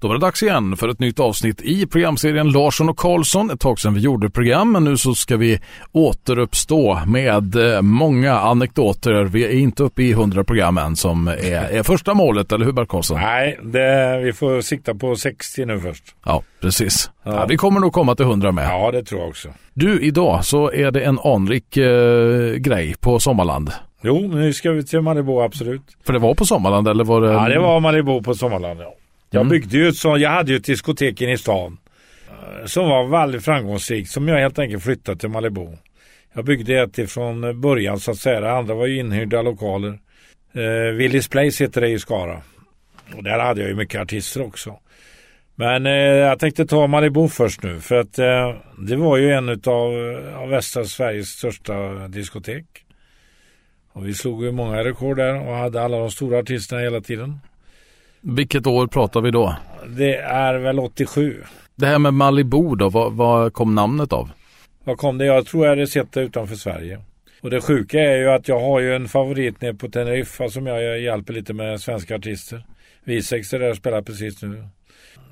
Då var det dags igen för ett nytt avsnitt i programserien Larsson och Karlsson. Ett tag sedan vi gjorde program, men nu så ska vi återuppstå med eh, många anekdoter. Vi är inte uppe i 100 program än som är, är första målet, eller hur Bert Karlsson? Nej, det, vi får sikta på 60 nu först. Ja, precis. Ja. Ja, vi kommer nog komma till 100 med. Ja, det tror jag också. Du, idag så är det en anrik eh, grej på Sommarland. Jo, nu ska vi till Malibu, absolut. För det var på Sommarland eller var det? Ja, det var Malibu på Sommarland, ja. Jag mm. byggde ju ett så, jag hade ju ett diskotek inne i stan. Eh, som var väldigt framgångsrikt, som jag helt enkelt flyttade till Malibu. Jag byggde ett ifrån början så att säga. Det andra var ju inhyrda lokaler. Eh, Willys Place heter det i Skara. Och där hade jag ju mycket artister också. Men eh, jag tänkte ta Malibu först nu för att eh, det var ju en utav av västra Sveriges största diskotek. Och vi slog ju många rekord där och hade alla de stora artisterna hela tiden. Vilket år pratar vi då? Det är väl 87. Det här med Malibu då, vad, vad kom namnet av? Vad kom det? Jag tror jag hade sett det utanför Sverige. Och det sjuka är ju att jag har ju en favorit nere på Teneriffa som jag hjälper lite med svenska artister. Visex är där och spelar precis nu.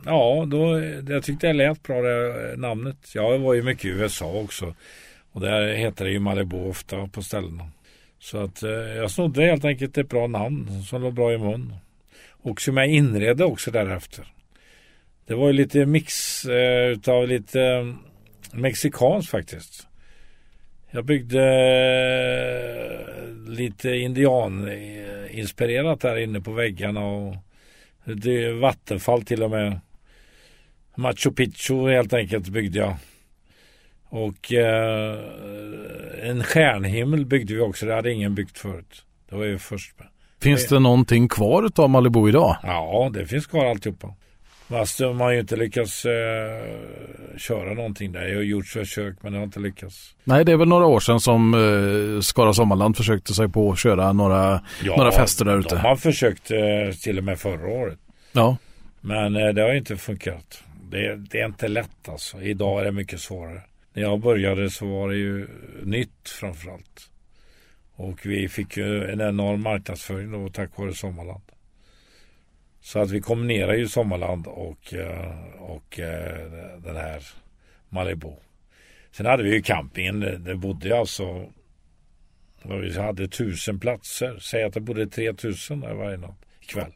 Ja, då, jag tyckte det lät bra det namnet. Jag var ju mycket i USA också. Och där heter det ju Malibu ofta på ställena. Så att eh, jag snodde helt enkelt ett bra namn som låg bra i mun. Och som jag inredde också därefter. Det var ju lite mix eh, utav lite eh, mexikanskt faktiskt. Jag byggde eh, lite indianinspirerat där inne på väggarna och det är vattenfall till och med. Machu Picchu helt enkelt byggde jag. Och eh, en stjärnhimmel byggde vi också. Det hade ingen byggt förut. Det var ju först med. Finns det någonting kvar av Malibu idag? Ja, det finns kvar alltihopa. Fast de har ju inte lyckats eh, köra någonting där. Jag har gjort försök men det har inte lyckats. Nej, det är väl några år sedan som eh, Skara Sommarland försökte sig på att köra några, ja, några fester där ute. de har försökt eh, till och med förra året. Ja. Men eh, det har inte funkat. Det, det, är inte lätt alltså. Idag är det mycket svårare. När jag började så var det ju nytt framförallt. Och vi fick ju en enorm marknadsföring då tack vare Sommarland. Så att vi kombinerar ju Sommarland och, eh, och eh, den här Malibu. Sen hade vi ju campingen. Det bodde alltså vi hade tusen platser. Säg att det bodde 3000 där varje natt kväll.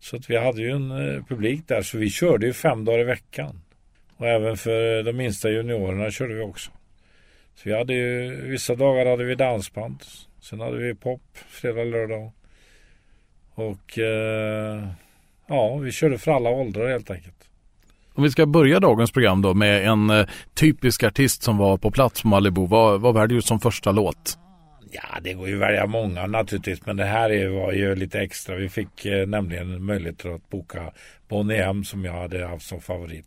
Så att vi hade ju en eh, publik där så vi körde ju fem dagar i veckan. Och även för de minsta juniorerna körde vi också. Så vi hade ju, vissa dagar hade vi dansband. Sen hade vi pop fredag, lördag. Och eh, ja, vi körde för alla åldrar helt enkelt. Om vi ska börja dagens program då med en eh, typisk artist som var på plats på Malibu. Vad, vad väljer du som första låt? Ja, det går ju att välja många naturligtvis, men det här var ju lite extra. Vi fick eh, nämligen möjlighet att boka Bonnie M som jag hade haft som favorit.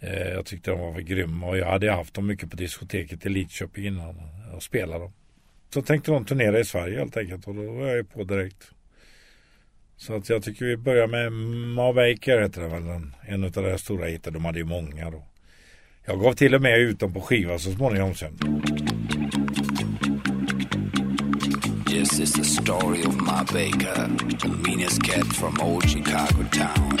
Eh, jag tyckte de var grymma och jag hade haft dem mycket på diskoteket i Lidköping innan och spelade dem. Så tänkte de turnera i Sverige helt enkelt och då var jag ju på direkt. Så att jag tycker vi börjar med Ma Baker heter det väl. En av de stora hiten. De hade ju många då. Jag gav till och med ut dem på skiva så småningom sen. This is the story of Ma Baker, the meanest cat from old Chicago town.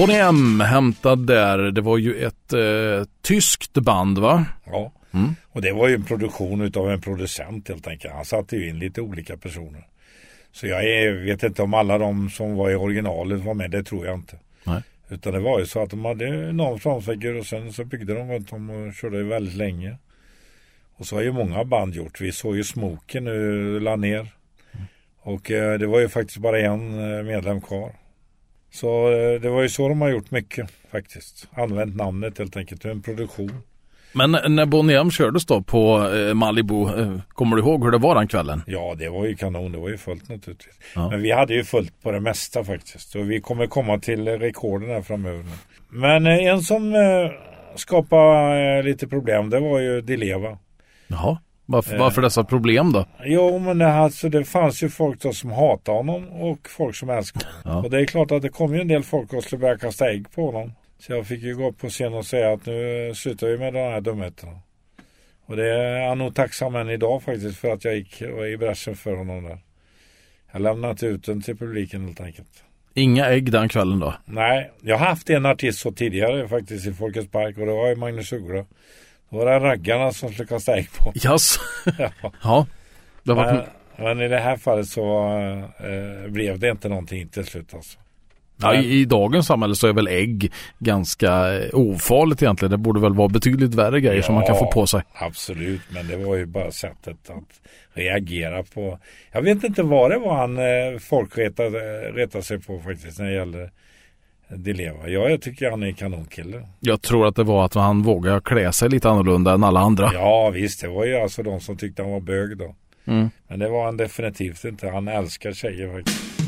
Bonnie hämtad där. Det var ju ett eh, tyskt band va? Ja, och det var ju en produktion utav en producent helt enkelt. Han satte ju in lite olika personer. Så jag är, vet inte om alla de som var i originalet var med, det tror jag inte. Nej. Utan det var ju så att de hade någon framfigur och sen så byggde de runt om och körde väldigt länge. Och så har ju många band gjort. Vi såg ju Smoken nu la ner. Och eh, det var ju faktiskt bara en eh, medlem kvar. Så eh, det var ju så de har gjort mycket faktiskt. Använt namnet helt enkelt. En produktion. Men när Bonnie M kördes då på eh, Malibu, eh, kommer du ihåg hur det var den kvällen? Ja, det var ju kanon. Det var ju fullt naturligtvis. Ja. Men vi hade ju fullt på det mesta faktiskt. Och vi kommer komma till rekorden här framöver. Men en som skapade lite problem, det var ju Dileva. Jaha, varför, Eh. varför dessa problem då? Jo, men det, alltså, det fanns ju folk då som hatade honom och folk som älskade honom. Ja. Och det är klart att det kom ju en del folk och skulle börja kasta ägg på honom. Så jag fick ju gå upp på scen och säga att nu slutar vi med de här dumheterna. Och det är han nog tacksam än idag faktiskt för att jag gick i bräschen för honom där. Jag lämnade inte ut den till publiken helt enkelt. Inga ägg den kvällen då? Nej, jag har haft en artist så tidigare faktiskt i Folkets Park och det var ju Magnus Uggla. Då var det raggarna som skulle ägg på Yes. Ja. ja. Det var, Men, men i det här fallet så eh, blev det inte någonting till slut alltså. ja, i, I dagens samhälle så är väl ägg ganska eh, ofarligt egentligen. Det borde väl vara betydligt värre grejer som man kan få på sig. Absolut, men det var ju bara sättet att reagera på. Jag vet inte vad det var han eh, folk retade, retade sig på faktiskt när det gäller Dileva. Ja, jag tycker han är en kanonkille. Jag tror att det var att han vågade klä sig lite annorlunda än alla andra. Ja, visst, det var ju alltså de som tyckte han var bög då. Mm. Men det var han definitivt inte. Han älskar tjejer faktiskt.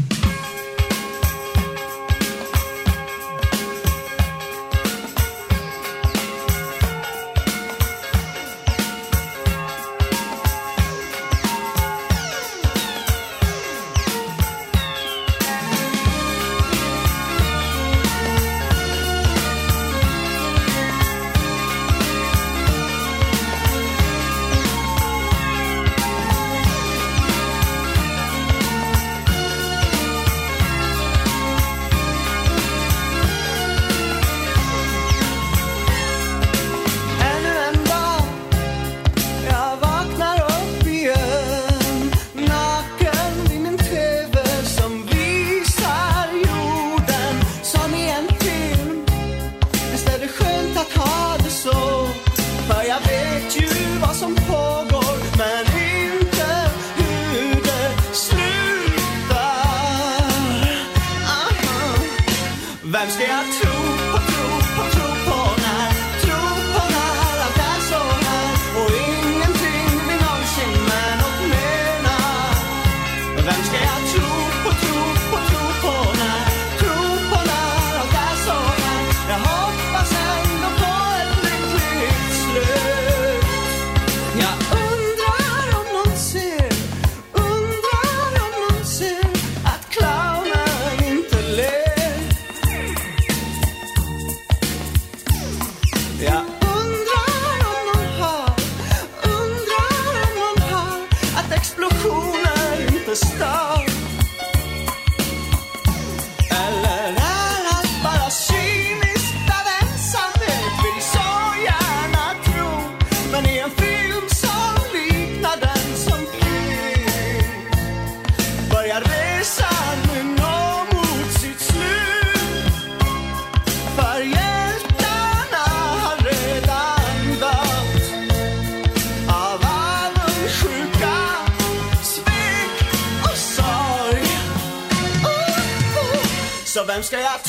Så vem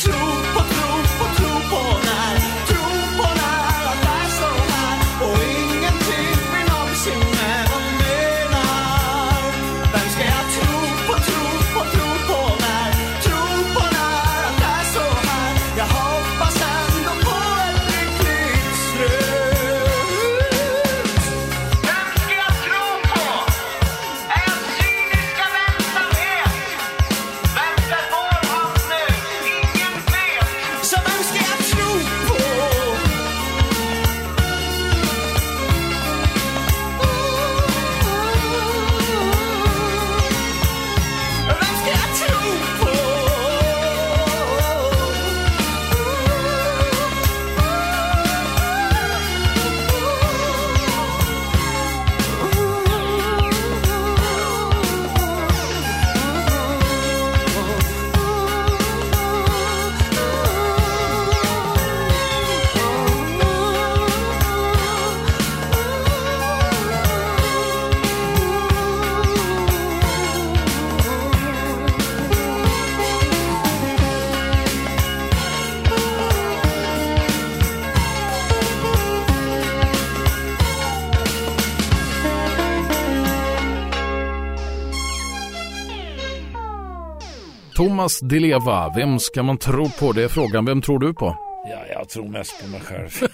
Thomas Di Leva, vem ska man tro på? Det är frågan. Vem tror du på? Ja, jag tror mest på mig själv.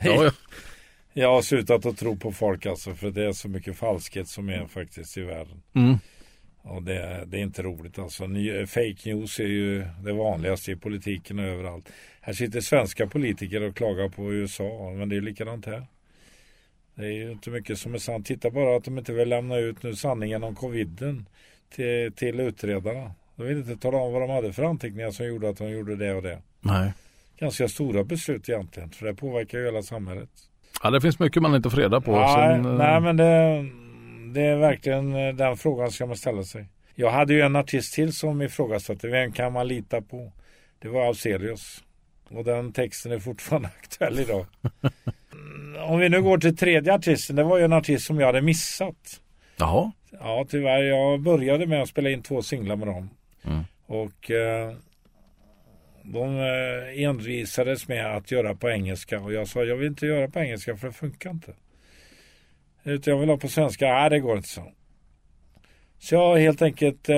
Ja, ja. Jag har slutat att tro på folk alltså för det är så mycket falskhet som är faktiskt i världen. Mm. Och det, det är inte roligt alltså. Ny, fake news är ju det vanligaste i politiken och överallt. Här sitter svenska politiker och klagar på USA men det är likadant här. Det är ju inte mycket som är sant. Titta bara att de inte vill lämna ut nu sanningen om coviden till, till utredarna. De vill inte tala om vad de hade för anteckningar som gjorde att de gjorde det och det. Nej. Ganska stora beslut egentligen för det påverkar ju hela samhället. Ja, det finns mycket man inte får reda på. Nej, Sen, eh, nej men det, det är verkligen eh, den frågan ska man ställa sig. Jag hade ju en artist till som ifrågasatte vem kan man lita på? Det var Afzelius. Och den texten är fortfarande aktuell idag. Om vi nu går till tredje artisten, det var ju en artist som jag hade missat. Jaha. Ja, tyvärr. Jag började med att spela in två singlar med dem. Mm. Och eh, de eh, envisades med att göra på engelska. Och jag sa, jag vill inte göra på engelska för det funkar inte. Utan jag vill ha på svenska. Nej, det går inte så. Så jag helt enkelt eh,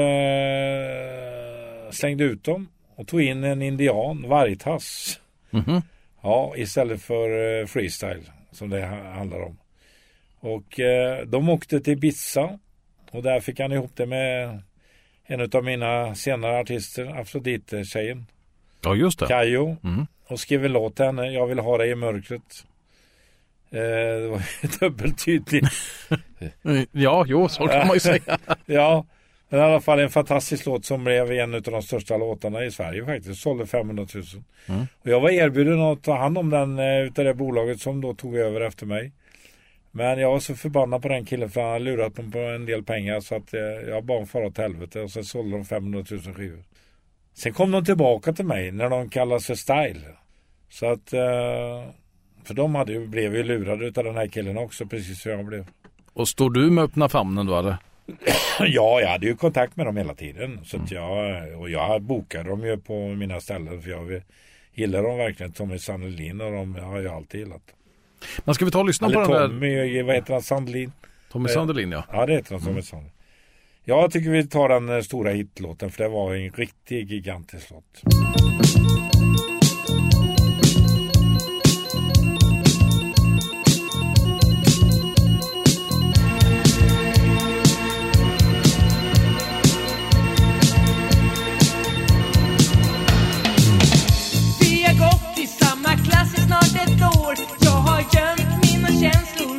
slängde ut dem och tog in en indian, vargtass. Mhm. Ja, istället för eh, freestyle som det ha- handlar om. Och eh, de åkte till Ibiza och där fick han ihop det med en av mina senare artister, Afrodite-tjejen, Ja, just det. Kayo. Mm. Och skrev en låt till henne, Jag vill ha dig i mörkret. Eh, det var dubbeltydligt. Ja, jo, så kan man ju säga. ja, men i alla fall en fantastisk låt som blev en av de största låtarna i Sverige faktiskt. Sålde 500 000. Mm. Och jag var erbjuden att ta hand om den eh, utav det bolaget som då tog över efter mig. Men jag var så förbannad på den killen för han hade lurat mig på en del pengar så att eh, jag bad om fara åt helvete och sen sålde de 500 000 skivor. Sen kom de tillbaka till mig när de kallade sig Style. Så att eh, för de hade ju, blev ju lurade utav den här killen också precis som jag blev. Och står du med öppna famnen då eller? Ja, jag hade ju kontakt med dem hela tiden. Så att jag, och jag bokade dem ju på mina ställen för jag gillar dem verkligen. Tommy Sandelin och de har jag alltid gillat. Men ska vi ta och lyssna på Eller den där Tommy, vad heter han, Sandelin? Tommy Sandelin ja. Ja, det heter han, Tommy Sandelin. Jag tycker vi tar den eh, stora hitlåten för det var en riktig gigantisk låt. Vi har gått i samma klass i snart ett år gömt mina känslor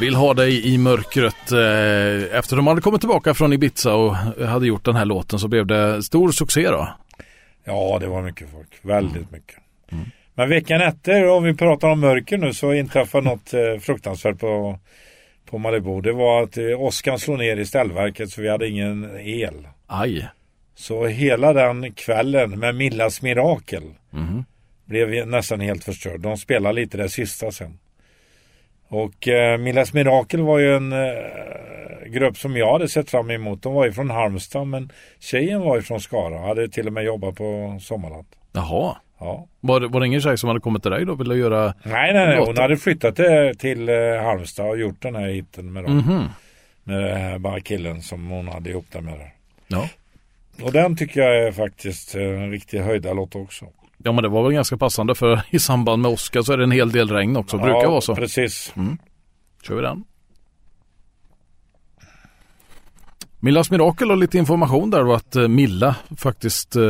vill ha dig i mörkret. Eh, Efter de hade kommit tillbaka från Ibiza och hade gjort den här låten så blev det stor succé då. Ja, det var mycket folk. Väldigt mycket. Men veckan efter, om vi pratar om mörker nu, så inträffade något eh, fruktansvärt på, på Malibu. Det var att eh, åskan slog ner i ställverket så vi hade ingen el. Aj. Så hela den kvällen med Millas Mirakel Mhm. blev nästan helt förstörd. De spelade lite det sista sen. Och eh, Millas Mirakel var ju en eh, grupp som jag hade sett fram emot. De var ju från Halmstad men tjejen var ju från Skara. Hade till och med jobbat på Sommarland. Jaha. Ja. Var var det ingen tjej som hade kommit till dig då och ville göra? Nej, nej, nej. Hon hade flyttat till, till eh, Halmstad och gjort den här hiten med dem. Mhm. Med den här bara killen som hon hade ihop det med. Där. Ja. Och den tycker jag är faktiskt eh, en riktig höjdarlåt också. Ja, men det var väl ganska passande för i samband med Oscar så är det en hel del regn också. Brukar ja, vara så. precis. Kör vi den. Millas Mirakel och lite information där och att eh, Milla faktiskt eh,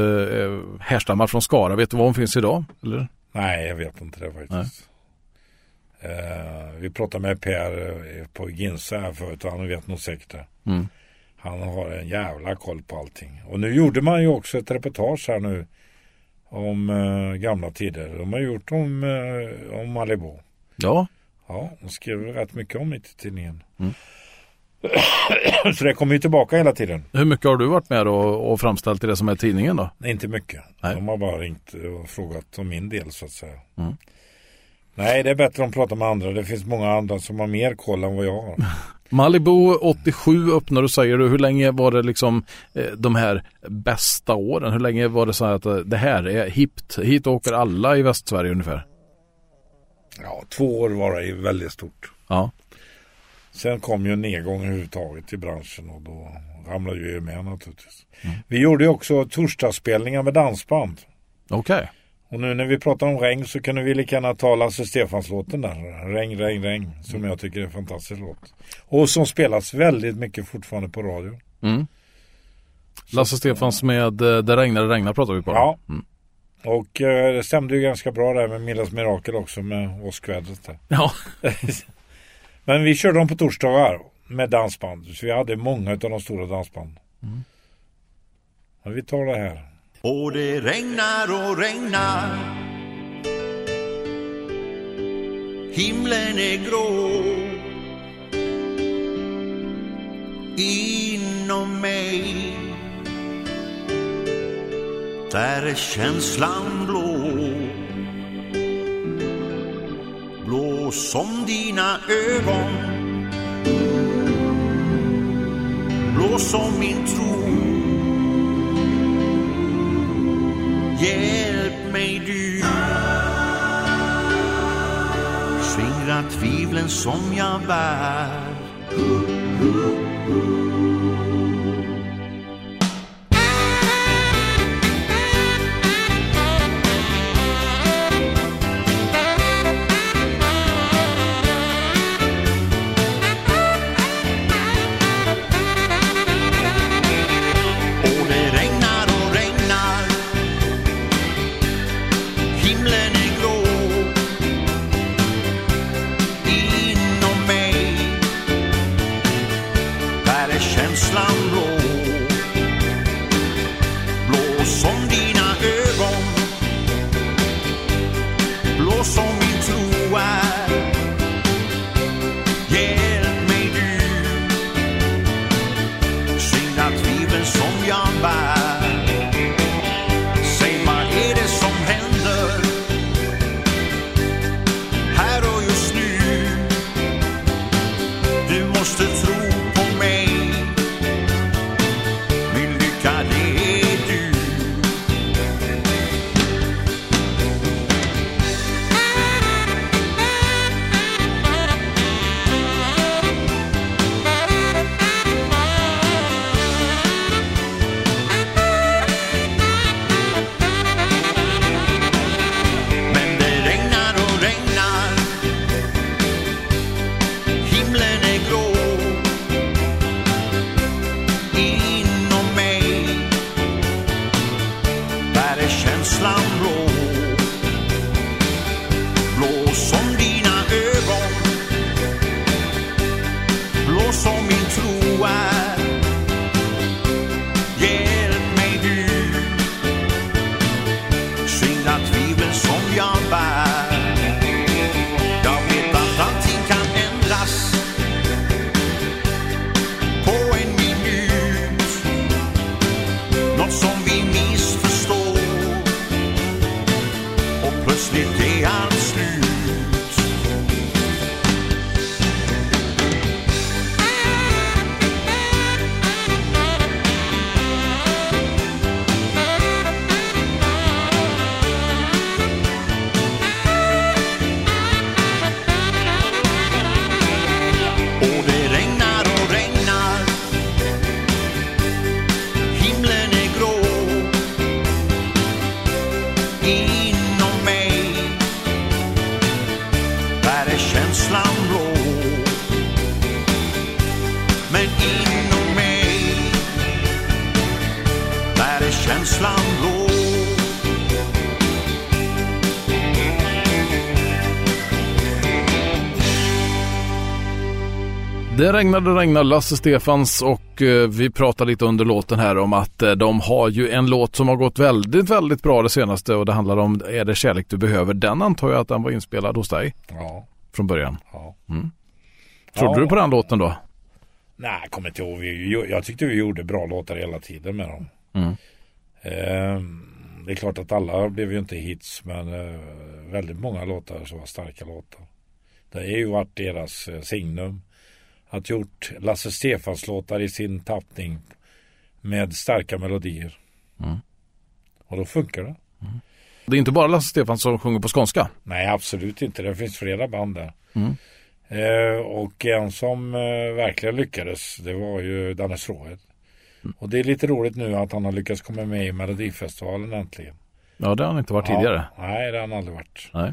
härstammar från Skara. Vet du var hon finns idag? Eller? Nej, jag vet inte det faktiskt. Eh, vi pratade med Per eh, på Ginsa här förut och han vet nog säkert det. Mm. Han har en jävla koll på allting. Och nu gjorde man ju också ett reportage här nu om eh, gamla tider. De har gjort om, eh, om Malibu. Ja, Ja, de skrev rätt mycket om det i tidningen. Mm. Så det kommer ju tillbaka hela tiden. hur mycket har du varit med och, och framställt i det som är tidningen då? Nej, Inte mycket. Nej. De har bara ringt och frågat om min del så att säga. Mm. Nej, det är bättre att prata med andra. Det finns många andra som har mer koll än vad jag har. Malibu 87 öppnar du säger du. Hur länge var det liksom eh, de här bästa åren? Hur länge var det så här att eh, det här är hippt? Hit åker alla i Västsverige ungefär. Ja, två år var det väldigt stort. Ja, Sen kom ju en nedgång överhuvudtaget i branschen och då ramlade vi ju med naturligtvis. Vi gjorde ju också torsdagsspelningar med dansband. okej. Och nu när vi pratar om regn så kunde vi lika gärna ta Lasse Stefans-låten där. Regn, regn, regn. Som jag tycker är en fantastisk låt. Och som spelas väldigt mycket fortfarande på radio. Mm. Lasse Stefans med eh, Det regnar, det regnar pratar vi på. Ja. Mm. Och eh, det stämde ju ganska bra där med Millas Mirakel också med åskvädret ja. Men vi körde dem på torsdagar med dansband. Så vi hade många av de stora dansbanden. Men vi tar det här. Och det regnar och regnar. Himlen är grå. Inom mig Där är känslan blå. Blå som dina ögon. Blå som min tro. Hjälp mig du. Skingra tvivlen som jag bär. Regnade och regnade Lasse Stefans och eh, vi pratade lite under låten här om att eh, de har ju en låt som har gått väldigt, väldigt bra det senaste och det handlar om Är det kärlek du behöver? Den antar jag att den var inspelad hos dig Ja. från början. ja. Trodde Ja. du på den låten då? Nej, jag kommer inte ihåg. Vi- Jag tyckte vi gjorde bra låtar hela tiden med dem. Mm. Eh, det är klart att alla blev ju inte hits, men eh, väldigt många låtar som var starka låtar. Det har ju varit deras signum. Att gjort Lasse Stefans låtar i sin tappning med starka melodier. Mm. Och då funkar det. Det är inte bara Lasse Stefans som sjunger på skånska. Nej, absolut inte. Det finns flera band där. Mm. Eh, och en som eh, verkligen lyckades, det var ju Dannes Råhed. Och det är lite roligt nu att han har lyckats komma med i Melodifestivalen äntligen. Ja, det har han inte varit tidigare. Ja, nej, det har han aldrig varit. Nej.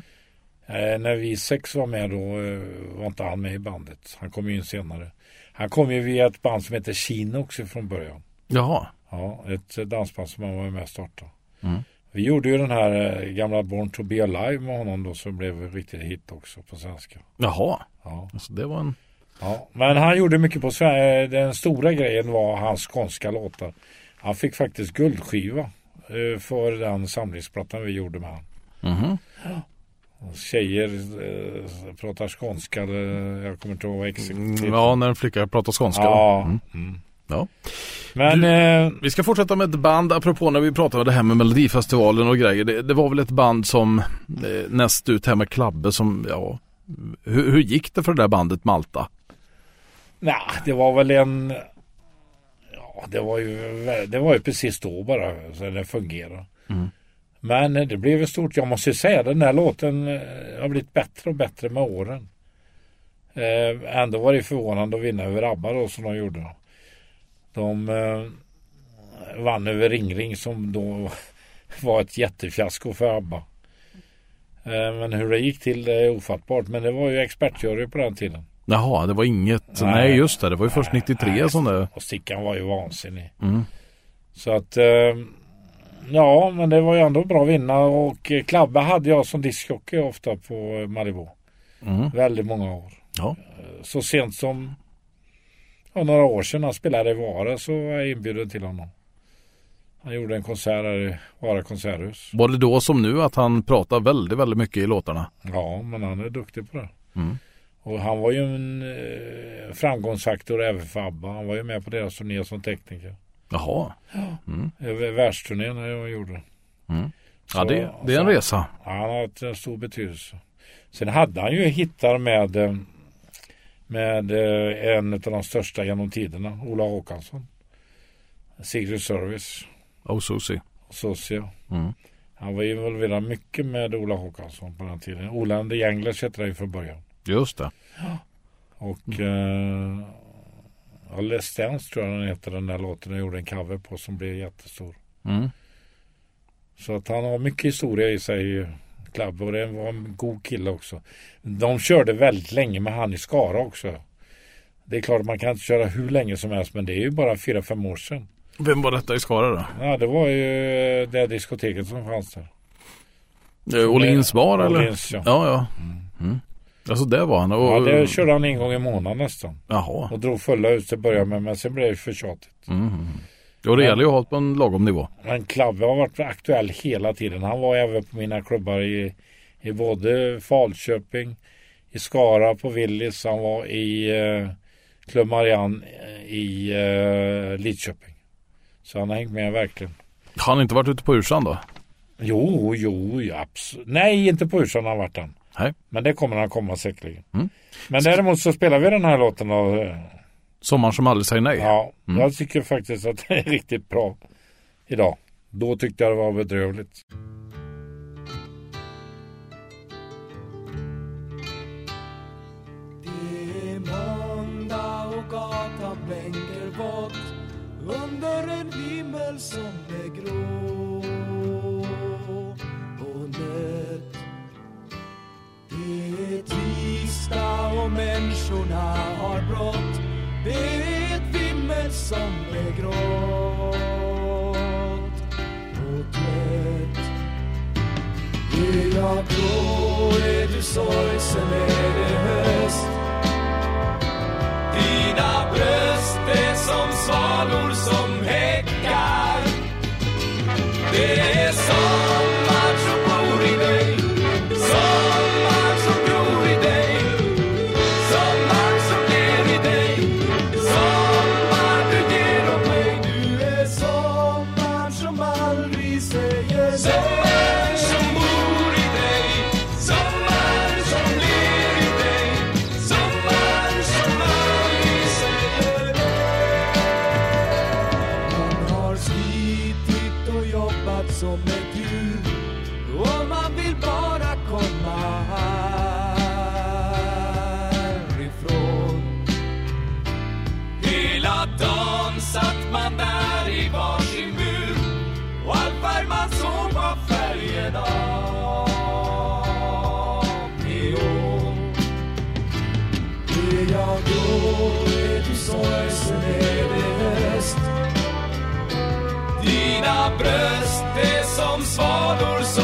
Eh, när vi sex var med då eh, var inte han med i bandet. Han kom ju in senare. Han kom ju via ett band som heter Chinox från början. Jaha. Ja, ett dansband som han var med och startade. Mm. Vi gjorde ju den här eh, gamla Born to be alive med honom då som blev en riktig hit också på svenska. Jaha. Ja. Alltså, det var en... Ja, men han gjorde mycket på Sverige. Den stora grejen var hans skånska låtar. Han fick faktiskt guldskiva för den samlingsplattan vi gjorde med honom. Mhm. Tjejer eh, pratar skånska. Eller, jag kommer inte ihåg vad exakt. Mm, Ja, när en flicka pratar skånska. ja. Mm. Mm. ja. Men Du- eh, Vi ska fortsätta med ett band, apropå när vi pratade om det här med Melodifestivalen och grejer. Det, det var väl ett band som eh, näst ut här med Klabbe som, ja, hur, hur gick det för det där bandet Malta? nej, det var väl en... Ja, det var ju, det var ju precis då bara så det fungerade. Mm. Men det blev ju stort. Jag måste säga den här låten eh, har blivit bättre och bättre med åren. Eh, ändå var det förvånande att vinna över ABBA då som de gjorde. De eh, vann över Ring Ring som då var ett jättefiasko för ABBA. Men hur det gick till det är ofattbart. Men det var ju expertjury på den tiden. Jaha, det var inget, nej, Nej. just det, det var ju först 93 Nej. som det... Och Stickan var ju vansinnig. Mm. Så att ja, men det var ju ändå bra att vinna och eh, Klabbe hade jag som diskjockey ofta på Malibu. Mm. Väldigt många år. Ja. Så sent som ja, några år sedan han spelade i Vara så var jag inbjuden till honom. Han gjorde en konsert här i Vara konserthus. Var det då som nu att han pratar väldigt, väldigt mycket i låtarna? Ja, men han är duktig på det. Mm. Och han var ju en eh, framgångsfaktor även för ABBA. Han var ju med på deras turné som tekniker. Jaha. Över Världsturnén när jag gjorde. Ja, Så- det, det är en så- resa. Ja, han har haft en stor betydelse. Sen hade han ju hittar med, eh, med eh, en av de största genom tiderna, Ola Håkansson. Secret Service, Oh, Susie. Socia. Mm. Han var involverad mycket med Ola Håkansson på den tiden. Ola and the Anglers hette det från början. Just det. Och eh, ja, Les Dance tror jag den heter den där låten jag gjorde en cover på som blev jättestor. Mm. Så att han har mycket historia i sig, Club, och det var en god kille också. De körde väldigt länge med han i Skara också. Det är klart att man kan inte köra hur länge som helst, men det är ju bara fyra fem år sedan. Vem var detta i Skara då? Ja, det var ju det diskoteket som fanns där. Åhlins bar eller? Åhlins, ja. Ja, ja. Mm. Alltså det var han. Och, Ja, det körde han en gång i månaden nästan. Jaha. Och drog fulla ut till att börja med, men sen blev det för tjatigt. Mm. Jo, det gäller ju att ha på en lagom nivå. Men Klabbe har varit aktuell hela tiden. Han var även på mina klubbar i, i både Falköping, i Skara på Willys. Han var i eh, Club Marianne eh, i eh, Lidköping. Så han har hängt med verkligen. Har han inte varit ute på Ursan då? Jo, jo, absolut. Nej, inte på Ursan har han varit än. Nej. Men det kommer han komma säkerligen. Mm. Men däremot så spelar vi den här låten av eh, Sommaren som aldrig säger nej. Ja, mm. jag tycker faktiskt att det är riktigt bra idag. Då tyckte jag det var bedrövligt. Det är måndag och gatabänker vått under en himmel som Det är ett vimmel som är grått och trött. Är jag grå, är du sorgsen, bröst är som svalor som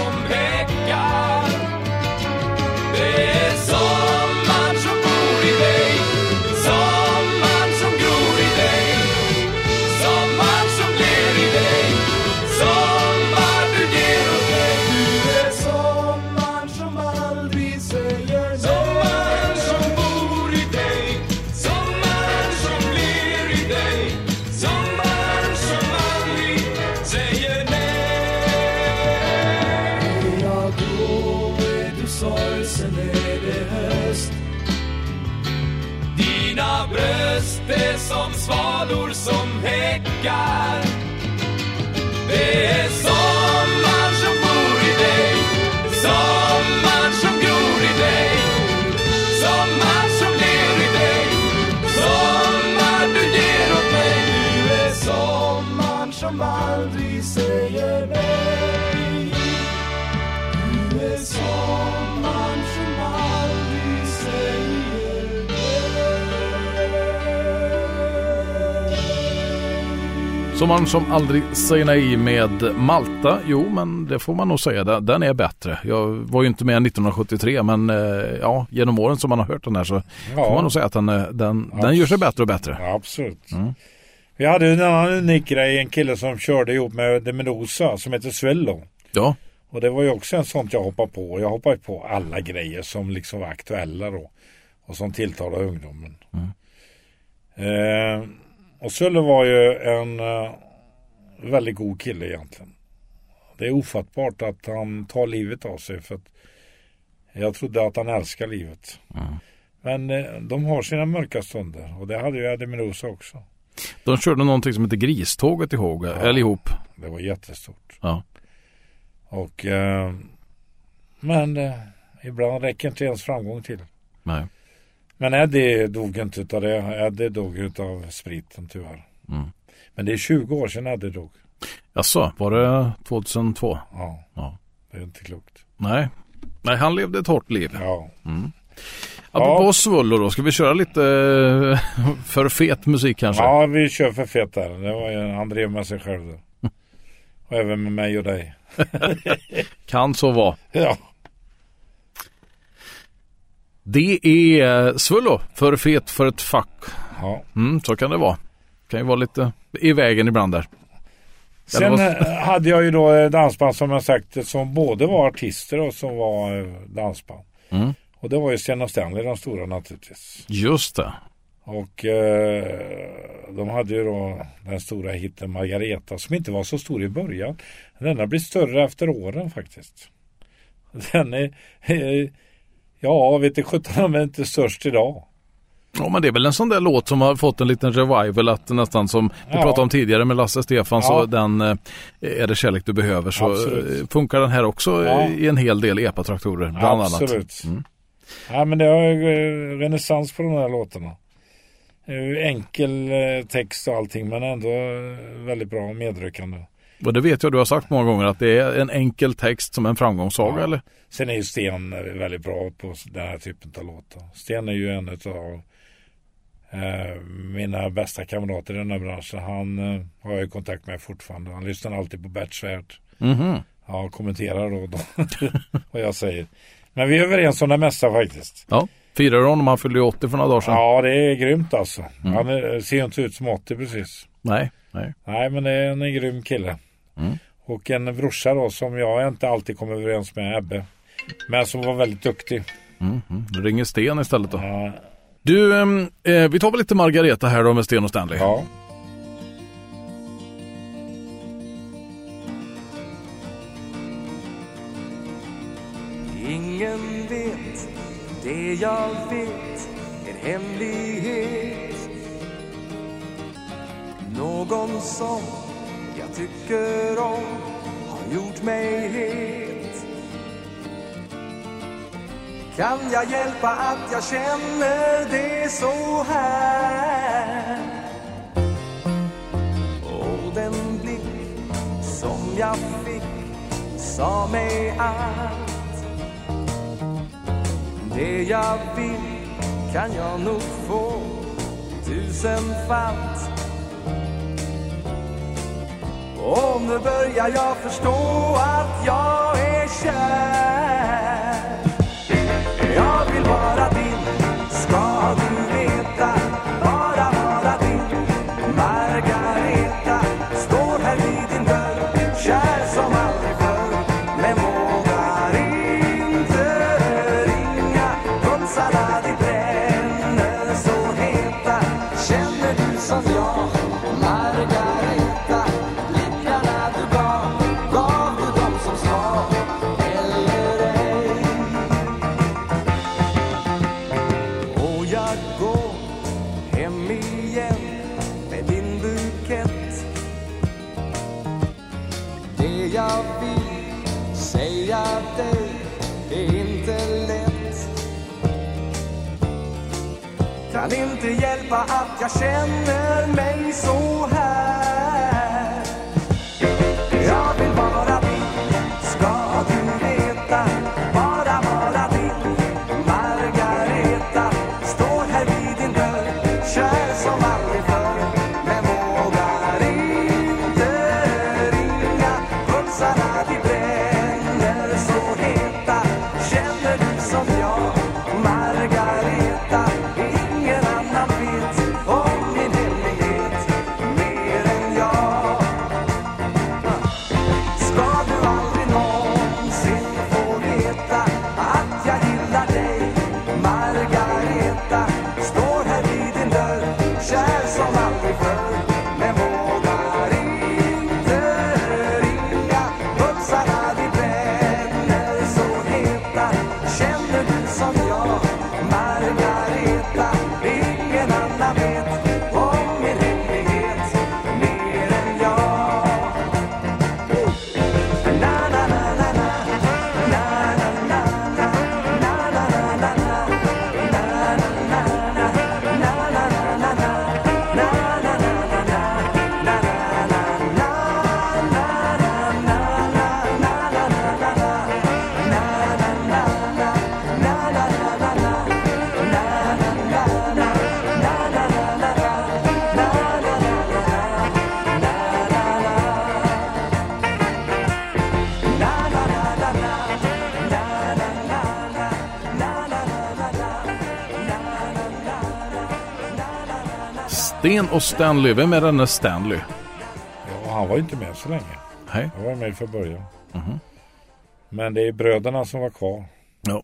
Sommaren som aldrig säger nej med Malta. Jo, men det får man nog säga. Den, är bättre. Jag var ju inte med 1973, men eh, ja, genom åren som man har hört den här så får man nog säga att den, eh, den, den gör sig bättre och bättre. Ja, absolut. Vi hade en annan unik grej, en kille som körde ihop med The Medusa som heter Swello. Ja, Och det var ju också en sånt jag hoppade på. Jag hoppade på alla grejer som liksom var aktuella då. Och som tilltalade ungdomen. Eh, och Sulle var ju en eh, väldigt god kille egentligen. Det är ofattbart att han tar livet av sig. För att jag trodde att han älskar livet. Men eh, de har sina mörka stunder. Och det hade ju Meduza också. de körde någonting som heter Griståget ihåg, eller ihop. Det var jättestort. Ja. Och eh, men eh, ibland räcker inte ens framgång till. Nej. Men Eddie dog inte utav det. Eddie dog utav spriten tyvärr. Mm. Men det är 20 år sedan Eddie dog. Jaså, var det 2002? Ja, Ja. det är inte klokt. Nej. Nej, han levde ett hårt liv. Ja, Apropå Ja. Svullo då, ska vi köra lite eh, för fet musik kanske? ja vi kör för fett där. Det var ju, han drev med sig själv där. Och även med mig och dig. Kan så vara. Ja, Det är eh, Svullo, för fet för ett fack. ja. Mm, så kan det vara. Kan ju vara lite i vägen ibland där. Sen eh, hade jag ju då dansband som jag sagt som både var artister och som var eh, dansband. Mm. Och det var ju Sten och Stanley den stora naturligtvis. Just det. Och eh, de hade ju då den stora hitten Margareta som inte var så stor i början. Den har blivit större efter åren faktiskt. Den är, ja vet du sjutton om den är inte störst idag. Ja men det är väl en sån där låt som har fått en liten revival att nästan som vi Ja. pratade om tidigare med Lasse Stefans Ja. och den eh, Är det kärlek du behöver så Absolut. eh, funkar den här också Ja. i en hel del epatraktorer bland Absolut. annat. Mm. Ja men det har eh, renässans på de här låtarna. Eh, Enkel eh, text och allting men ändå eh, väldigt bra medryckande. Och det vet jag du har sagt många gånger att det är en enkel text som en framgångssaga Ja. eller? Sen är ju Sten väldigt bra på den här typen av låtar. Sten är ju en av eh, mina bästa kamrater i den här branschen. Han eh, har jag kontakt med fortfarande. Han lyssnar alltid på Bert Svärd. Mhm. Ja, kommenterar då, då vad jag säger. Men vi är överens om det mesta faktiskt. Ja. Firar du honom? Han fyllde ju 80 för några dagar sedan. Ja, det är grymt alltså. Han är, ser ju inte ut som 80 precis. Nej, nej. Nej, men det är en, grym kille. Mm. Och en brorsa då som jag inte alltid kom överens med, Ebbe. Men som var väldigt duktig. Mm, mm. Du ringer Sten istället då. Ja, Du, ehm, eh, vi tar väl lite Margareta här då med Sten och Stanley. ja. Ingen vet det jag vet, en hemlighet. Någon som jag tycker om har gjort mig het. Kan jag hjälpa att jag känner det så här? Och den blick som jag fick sa mig allt det jag vill kan jag nog få tusenfalt och nu börjar jag förstå att jag är kär. Jag vill vara Kan inte hjälpa att jag känner mig så här. Sten och Stanley, vem är denne Stanley? ja, han var ju inte med så länge. Nej. Han var med från början. Mhm. Men det är bröderna som var kvar. Ja.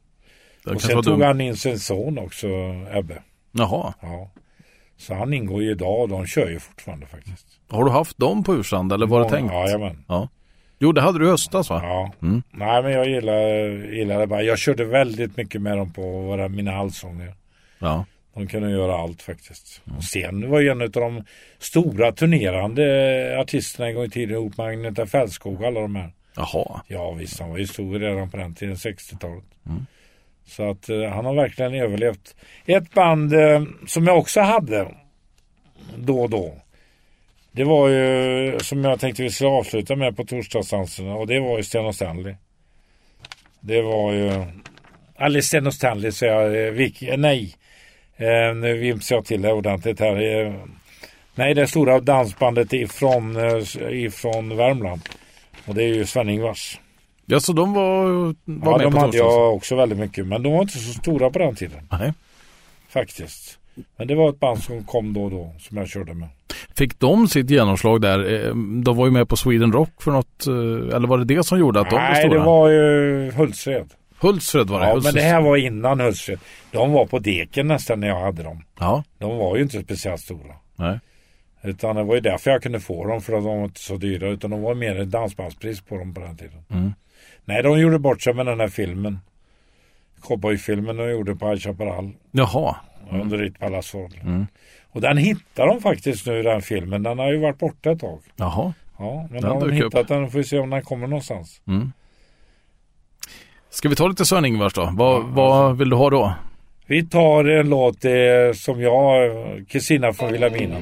Och sen tog han in sin son också, Ebbe. Jaha. Ja. Så han ingår ju idag och de kör ju fortfarande faktiskt. Har du haft dem på Ursand eller var det tänkt? Jajamän. Ja. Jo, det hade du i höstas va? Ja. Mm. Nej men jag gillar, gillar det bara. Jag körde väldigt mycket med dem på våra, mina allsånger. Ja. De kunde göra allt faktiskt. Mm. Sen var ju en av de stora turnerande artisterna en gång i tiden ihop med Agneta Fältskog och alla de här. Jaha. Ja visst, han var ju stor redan på den tiden, 60-talet. Mm. Så att eh, han har verkligen överlevt. Ett band eh, som jag också hade då och då. Det var ju som jag tänkte vi skulle avsluta med på torsdagsdanserna och det var ju Sten och Stanley. Det var ju... Eller Sten och Stanley säger jag. eh, nej. Eh, nu vimsar jag till det ordentligt här. Eh, nej, det stora dansbandet ifrån, eh, ifrån Värmland. Och det är ju Sven-Ingvars. Ja, så de var, var Ja, med de på hade jag också väldigt mycket. Men de var inte så stora på den tiden. Nej. Faktiskt. Men det var ett band som kom då och då. Som jag körde med. Fick de sitt genomslag där? Eh, De var ju med på Sweden Rock för något, eh, eller var det det som gjorde att de blev Nej, stora? det var ju Hultsfred. Hultsfred var det. Ja, men Hultsfred. det här var innan Hultsfred. De var på deken nästan när jag hade dem. Ja, De var ju inte speciellt stora. nej. Utan det var ju därför jag kunde få dem. För att de var inte så dyra. Utan de var mer ett dansbandspris på dem på den tiden. Mm. Nej, de gjorde bort sig med den här filmen. Cowboyfilmen de gjorde på High Chaparral. Jaha. Under Ritt Palazzo. Mm. Och den hittar de faktiskt nu den filmen. Den har ju varit borta ett tag. Jaha. Ja, men Den har de dök upp. hittat den får vi se om den kommer någonstans. Mm. Ska vi ta lite Sven-Ingvars då? Vad, vad vill du ha då? Vi tar en låt eh, som jag, Kristina från Vilhelmina.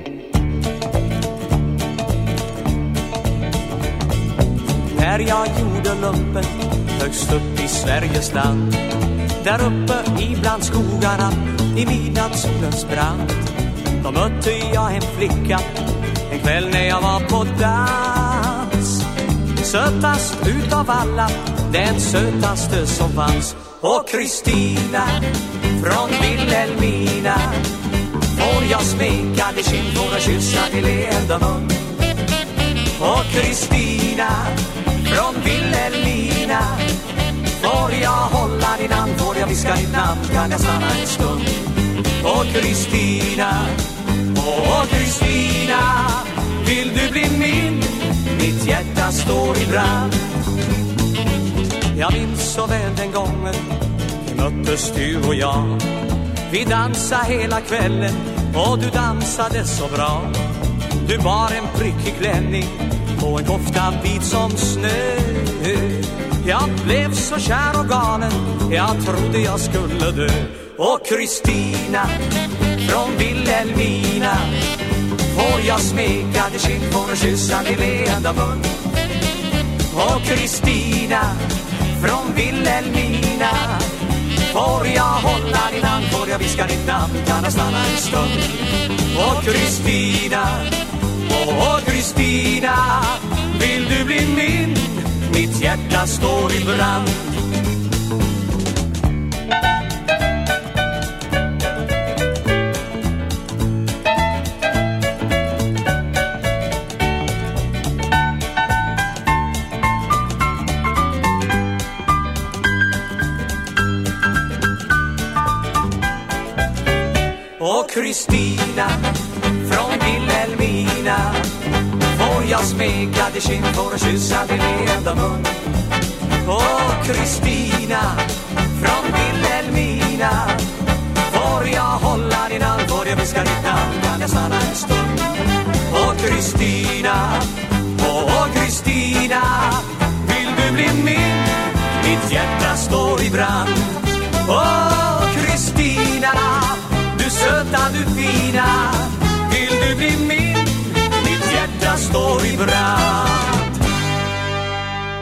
När jag gjorde lumpen högst upp i Sveriges land Där uppe ibland skogarna i midnattssolens brand Då mötte jag en flicka en kväll när jag var på dans Sötast utav alla, den sötaste som fanns. Och Kristina från Vilhelmina Får jag smeka din kind, får jag kyssa din leende mun. Och Kristina från Vilhelmina Får jag hålla din hand, får jag viska ditt namn, kan jag stanna en stund? Och Kristina, åh Kristina Vill du bli min? Mitt hjärta står i brand. Jag minns så väl den gången vi möttes du och jag. Vi dansade hela kvällen och du dansade så bra. Du bar en prickig klänning och en kofta vit som snö. Jag blev så kär och galen, jag trodde jag skulle dö. Och Kristina från Vilhelmina Får jag smeka din kind, får jag kyssa din leende mun? Och Kristina från Vilhelmina. Får jag hålla din hand, får jag viska ditt namn, kan jag stanna en stund? Och Kristina, åh Kristina Vill du bli min? Mitt hjärta står i brand. Kristina från Vilhelmina. Får jag smeka dig kind, får kyssa din leende mun? Åh Kristina från Vilhelmina. Får jag hålla din hand, får jag viska ditt namn, kan jag stanna en stund? Åh Kristina, åh Kristina Vill du bli min? Mitt hjärta står i brand. Åh Kristina söta, du fina Vill du bli min? Mitt hjärta står i brand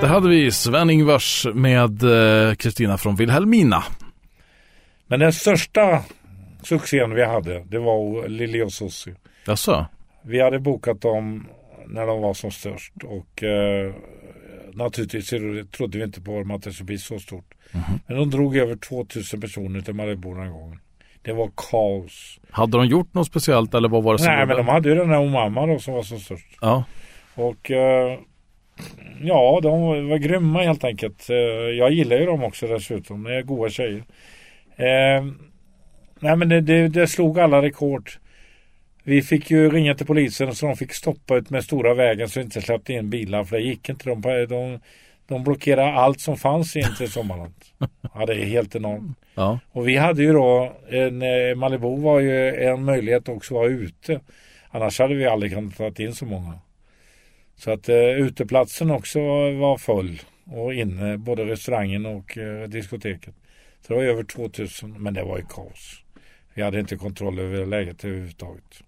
Där hade vi Sven-Ingvars med eh, Kristina från Vilhelmina. Men den största succén vi hade, det var Lili och Susie. Jaså? Vi hade bokat dem när de var som störst och eh, naturligtvis trodde vi inte på dem att det skulle bli så stort. Men de drog över 2000 personer till Maribor den gången. Det var kaos. Hade de gjort något speciellt eller vad var det som Nej var men det? de hade ju den här Omamma då som var som störst. Ja. Och eh, ja, de var, grymma helt enkelt. Eh, jag gillar ju dem också dessutom. Det är goa tjejer. Eh, nej men det, det, det slog alla rekord. Vi fick ju ringa till polisen så de fick stoppa ut med stora vägen så vi inte släppte in bilar för det gick inte. De, de, de blockerade allt som fanns in till Sommarland. Ja, det är helt enormt. ja. Och vi hade ju då, en, eh, Malibu var ju en möjlighet också att vara ute. Annars hade vi aldrig kunnat ta in så många. Så att eh, uteplatsen också var full. Och inne, både restaurangen och eh, diskoteket. Så det var över 2000, men det var ju kaos. Vi hade inte kontroll över läget överhuvudtaget.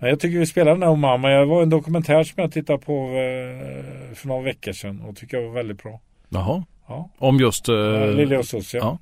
Jag tycker vi spelar den här om mamma. Det var en dokumentär som jag tittade på eh, för några veckor sedan och tycker jag var väldigt bra. Jaha. Ja. Om just... Uh, Lili och Susie. ja.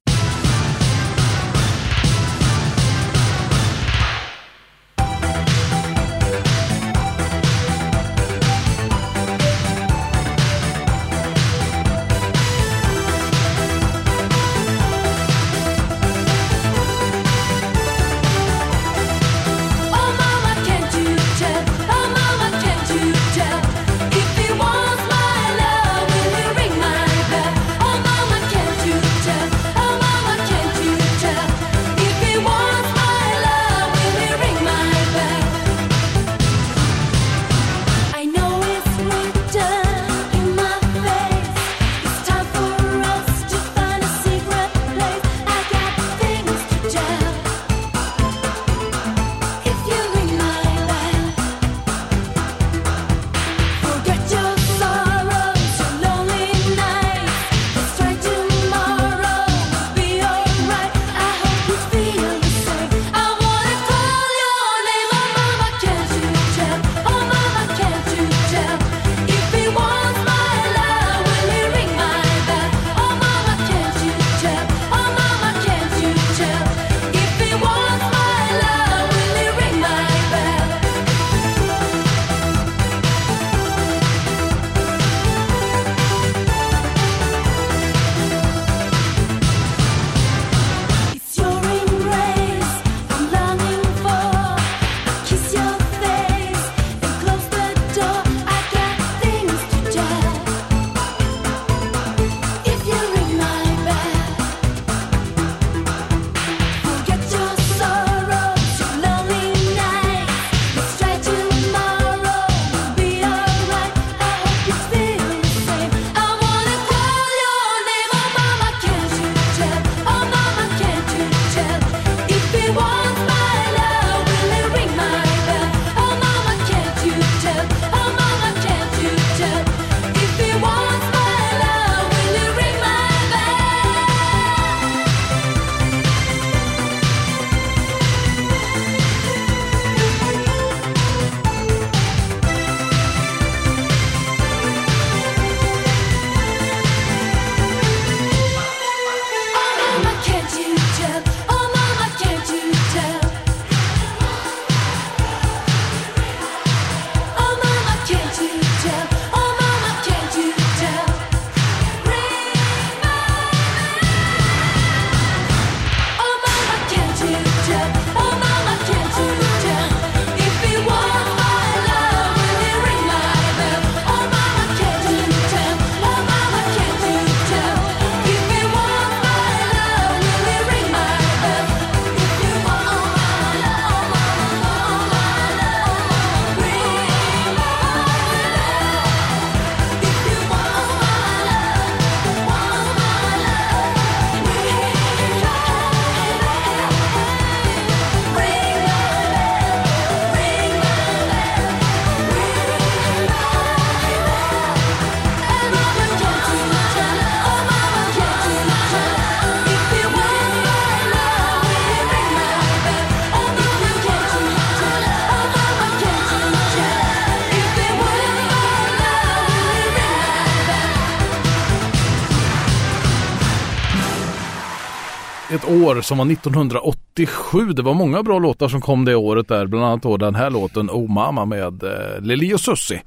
År som var 1987. Det var många bra låtar som kom det året där. Bland annat då den här låten Oh Mama med eh, Lili och Susie.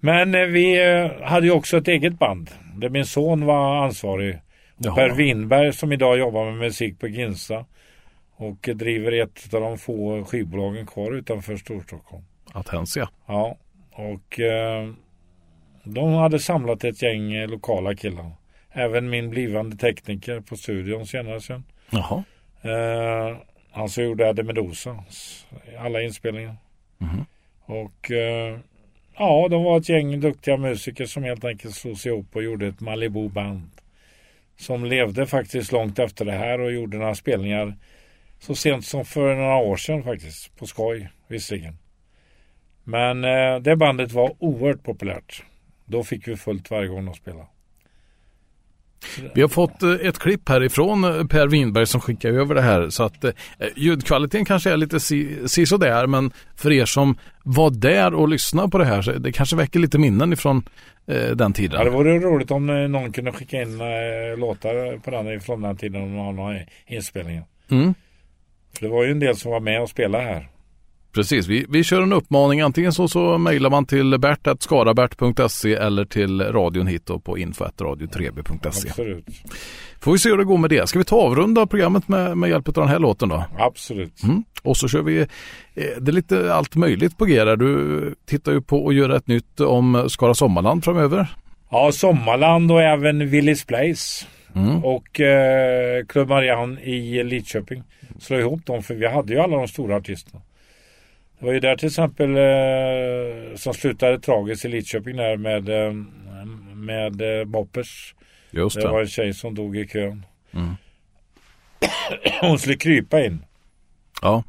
Men eh, vi eh, hade ju också ett eget band där min son var ansvarig. Jaha. Per Winberg som idag jobbar med musik på Ginsta och driver ett av de få skivbolagen kvar utanför Storstockholm. Attensia. Ja, och eh, de hade samlat ett gäng lokala killar. Även min blivande tekniker på studion senare sen. Jaha. Eh, han som gjorde Eddie Meduza, alla inspelningar. Mhm. Och eh, ja, de var ett gäng duktiga musiker som helt enkelt slog sig ihop och gjorde ett Malibu band. Som levde faktiskt långt efter det här och gjorde några spelningar så sent som för några år sedan faktiskt. På skoj visserligen. Men eh, det bandet var oerhört populärt. Då fick vi fullt varje gång de spelade. Vi har fått eh, ett klipp härifrån eh, Per Winberg som skickar över det här så att eh, ljudkvaliteten kanske är lite si, si sådär men för er som var där och lyssnade på det här så det kanske väcker lite minnen ifrån eh, den tiden. Ja, det vore roligt om någon kunde skicka in eh, låtar på den ifrån den tiden om man har inspelningen. Mm. För det var ju en del som var med och spelade här. Precis, vi, vi kör en uppmaning. Antingen så, så mejlar man till bert.skarabert.se eller till radion hit på info.radio3b.se. Absolut. Får vi se hur det går med det. Ska vi ta avrunda programmet med, med hjälp av den här låten då? Absolut. Mm. Och så kör vi, eh, det är lite allt möjligt på G där. Du tittar ju på att göra ett nytt om Skara Sommarland framöver. Ja, Sommarland och även Willys Place. Mm. Och eh, Club Marianne i Lidköping. Slå ihop dem för vi hade ju alla de stora artisterna. Det var ju där till exempel eh, som slutade tragiskt i Lidköping där med, eh, med eh, Boppers. Just Det var det. en tjej som dog i kön. Mm. Hon skulle krypa in. Ja,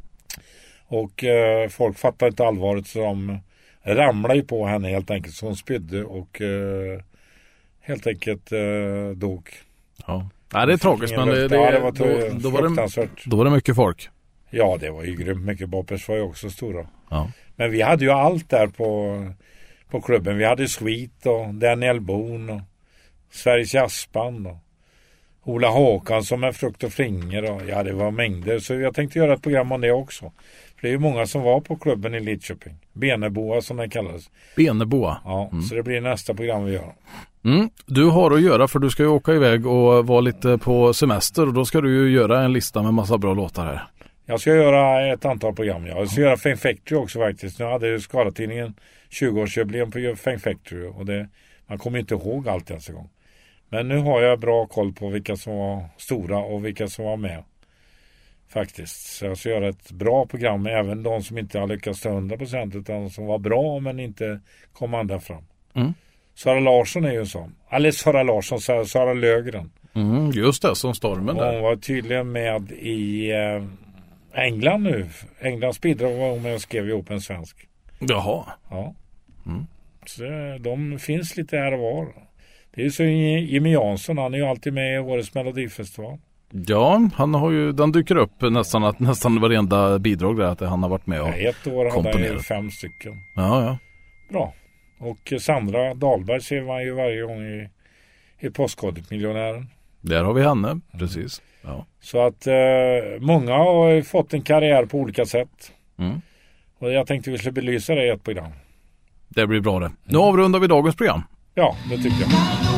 Och eh, folk fattade inte allvaret så de ramlade ju på henne helt enkelt. Så hon spydde och eh, helt enkelt eh, dog. ja. Nej, det är tragiskt men det, det, ja, det var då, då, var det, då var det mycket folk. Ja, det var ju grymt mycket. Boppers var ju också stora. Ja. Men vi hade ju allt där på, på klubben. Vi hade Sweet och Daniel Boone och Sveriges Jazzband och Ola Håkansson med Frukt och flingor och ja, det var mängder. Så jag tänkte göra ett program om det också. För det är ju många som var på klubben i Lidköping. Beneboa som den kallades. Beneboa. Ja, så det blir nästa program vi gör. Mm. Du har att göra för du ska ju åka iväg och vara lite på semester och då ska du ju göra en lista med massa bra låtar här. Jag ska göra ett antal program. ja. Jag ska göra Fame Factory också faktiskt. Nu hade ju Skara-tidningen 20-årsjubileum på Fame Factory. Och det, man kommer inte ihåg allt ens en gång. Men nu har jag bra koll på vilka som var stora och vilka som var med. Faktiskt. Så jag ska göra ett bra program även de som inte har lyckats ta 100% utan som var bra men inte kom ända fram. Mm. Sara Larsson är ju en sån. Eller Sara Larsson, Sara, Sara Lögren. Mm, just det, som stormen Och hon där. var tydligen med i eh, England nu. Englands bidrag var med och skrev ihop en svensk. Jaha. Ja. Så eh, de finns lite här och var. Det är ju så Jimmy Jansson, han är ju alltid med i årets melodifestival. Ja, han har ju, den dyker upp nästan, att- nästan varenda bidrag där att han har varit med och... Ett år hade han ju komponerat. fem stycken. Ja, ja. Bra. Och Sandra Dahlberg ser man ju varje gång i, i Postkodmiljonären. Där har vi henne, precis. Ja. Så att eh, många har fått en karriär på olika sätt. Mm. Och jag tänkte vi skulle belysa det i ett program. Det blir bra det. Nu avrundar vi dagens program. Ja, det tycker jag.